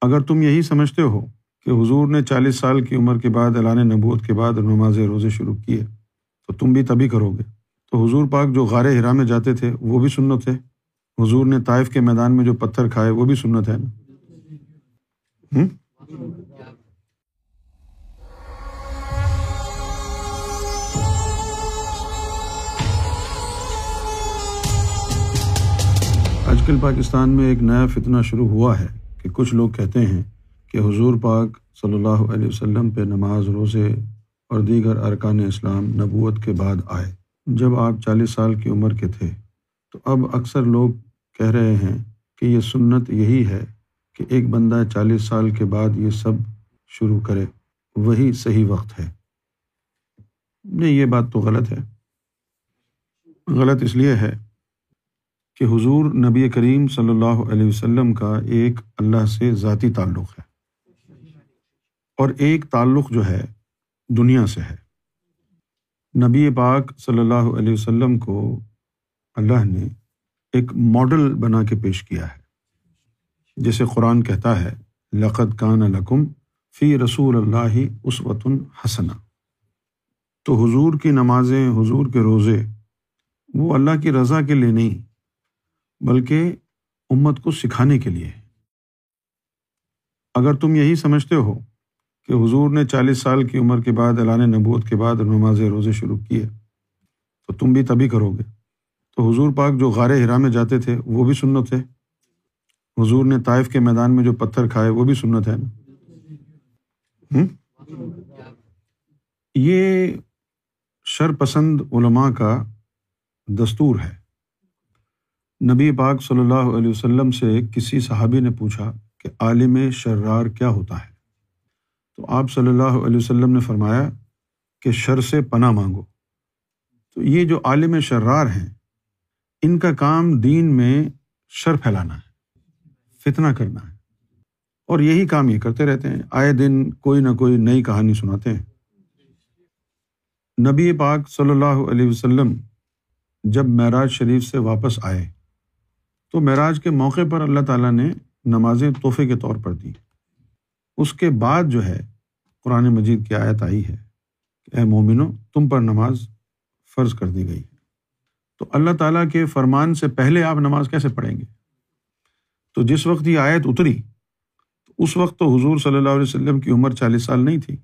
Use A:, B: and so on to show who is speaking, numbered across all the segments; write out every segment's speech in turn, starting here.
A: اگر تم یہی سمجھتے ہو کہ حضور نے چالیس سال کی عمر کے بعد اعلان نبوت کے بعد نماز روزے شروع کیے تو تم بھی تبھی کرو گے۔ تو حضور پاک جو غار ہرا میں جاتے تھے، وہ بھی سنت ہے۔ حضور نے طائف کے میدان میں جو پتھر کھائے، وہ بھی سنت ہے نا؟ آج کل پاکستان میں ایک نیا فتنہ شروع ہوا ہے۔ کہ کچھ لوگ کہتے ہیں کہ حضور پاک صلی اللہ علیہ وسلم پہ نماز روزے اور دیگر ارکان اسلام نبوت کے بعد آئے۔ جب آپ چالیس سال کی عمر کے تھے، تو اب اکثر لوگ کہہ رہے ہیں کہ یہ سنت یہی ہے کہ ایک بندہ چالیس سال کے بعد یہ سب شروع کرے۔ وہی صحیح وقت ہے۔ نہیں، یہ بات تو غلط ہے۔ غلط اس لیے ہے کہ حضور نبی کریم صلی اللہ علیہ وسلم کا ایک اللہ سے ذاتی تعلق ہے۔ اور ایک تعلق جو ہے، دنیا سے ہے۔ نبی پاک صلی اللہ علیہ وسلم کو اللہ نے ایک ماڈل بنا کے پیش کیا ہے۔ جیسے قرآن کہتا ہے لقت کان لکم فی رسول اللہ اسوۃ حسنا تو حضور کی نمازیں، حضور کے روزے، وہ اللہ کی رضا کے لیے نہیں بلکہ امت کو سکھانے کے لیے۔ اگر تم یہی سمجھتے ہو کہ حضور نے چالیس سال کی عمر کے بعد اعلان نبوت کے بعد نماز روزے شروع کیے، تو تم بھی تبھی کرو گے۔ تو حضور پاک جو غار ہرا میں جاتے تھے، وہ بھی سنت ہے حضور نے طائف کے میدان میں جو پتھر کھائے، وہ بھی سنت ہے نا یہ شر پسند علماء کا دستور ہے۔ نبی پاک صلی اللہ علیہ وسلم سے کسی صحابی نے پوچھا کہ عالم شرار کیا ہوتا ہے؟ تو آپ صلی اللہ علیہ وسلم نے فرمایا کہ شر سے پناہ مانگو۔ تو یہ جو عالم شرار ہیں، ان کا کام دین میں شر پھیلانا ہے فتنا کرنا ہے۔ اور یہی کام یہ کرتے رہتے ہیں۔ آئے دن کوئی نہ کوئی نئی کہانی سناتے ہیں۔ نبی پاک صلی اللہ علیہ وسلم جب معراج شریف سے واپس آئے تو معراج کے موقع پر اللہ تعالیٰ نے نمازیں تحفے کے طور پر دی اس کے بعد جو ہے، قرآن مجید کی آیت آئی ہے کہ اے مومنو تم پر نماز فرض کر دی گئی۔ ہے تو اللہ تعالیٰ کے فرمان سے پہلے آپ نماز کیسے پڑھیں گے؟ تو جس وقت یہ آیت اتری، تو اس وقت تو حضور صلی اللہ علیہ وسلم کی عمر چالیس سال نہیں تھی۔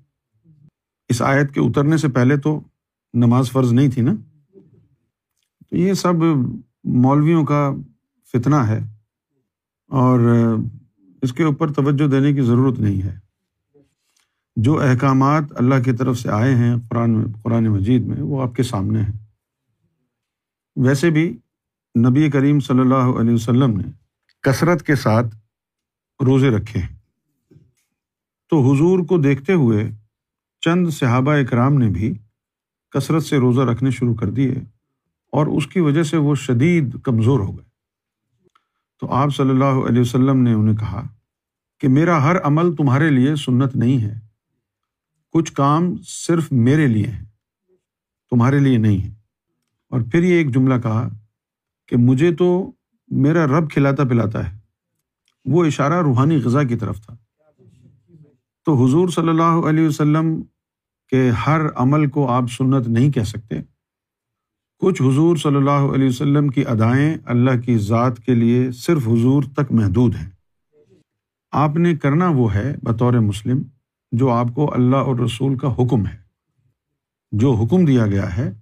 A: اس آیت کے اترنے سے پہلے تو نماز فرض نہیں تھی نا؟ تو یہ سب مولویوں کا فتنہ ہے اور اس کے اوپر توجہ دینے کی ضرورت نہیں ہے۔ جو احکامات اللہ کی طرف سے آئے ہیں قرآن قرآن مجید میں، وہ آپ کے سامنے ہیں۔ ویسے بھی نبی کریم صلی اللہ علیہ وسلم نے کثرت کے ساتھ روزے رکھے ہیں۔ تو حضور کو دیکھتے ہوئے چند صحابہ اکرام نے بھی کثرت سے روزہ رکھنے شروع کر دیے اور اس کی وجہ سے وہ شدید کمزور ہو گئے۔ تو آپ صلی اللہ علیہ وسلم نے انہیں کہا کہ میرا ہر عمل تمہارے لیے سنت نہیں ہے، کچھ کام صرف میرے لیے ہیں، تمہارے لیے نہیں ہے اور پھر یہ ایک جملہ کہا کہ مجھے تو میرا رب کھلاتا پلاتا ہے، وہ اشارہ روحانی غذا کی طرف تھا۔ تو حضور صلی اللہ علیہ وسلم کے ہر عمل کو آپ سنت نہیں کہہ سکتے کچھ حضور صلی اللہ علیہ وسلم کی ادائیں اللہ کی ذات کے لیے صرف حضور تک محدود ہیں۔ آپ نے کرنا وہ ہے بطور مسلم جو آپ کو اللہ اور رسول کا حکم ہے۔ جو حکم دیا گیا ہے،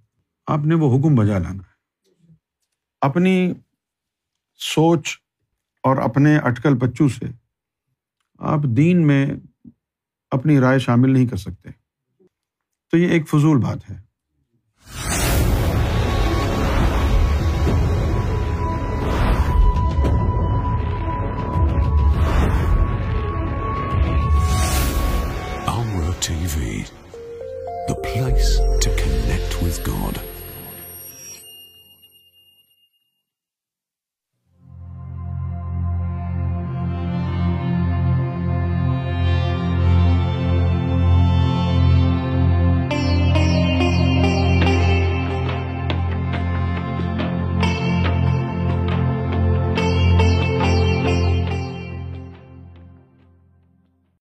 A: آپ نے وہ حکم بجا لانا ہے۔ اپنی سوچ اور اپنے اٹکل پچو سے آپ دین میں اپنی رائے شامل نہیں کر سکتے۔ تو یہ ایک فضول بات ہے۔
B: TV, the place to connect with God.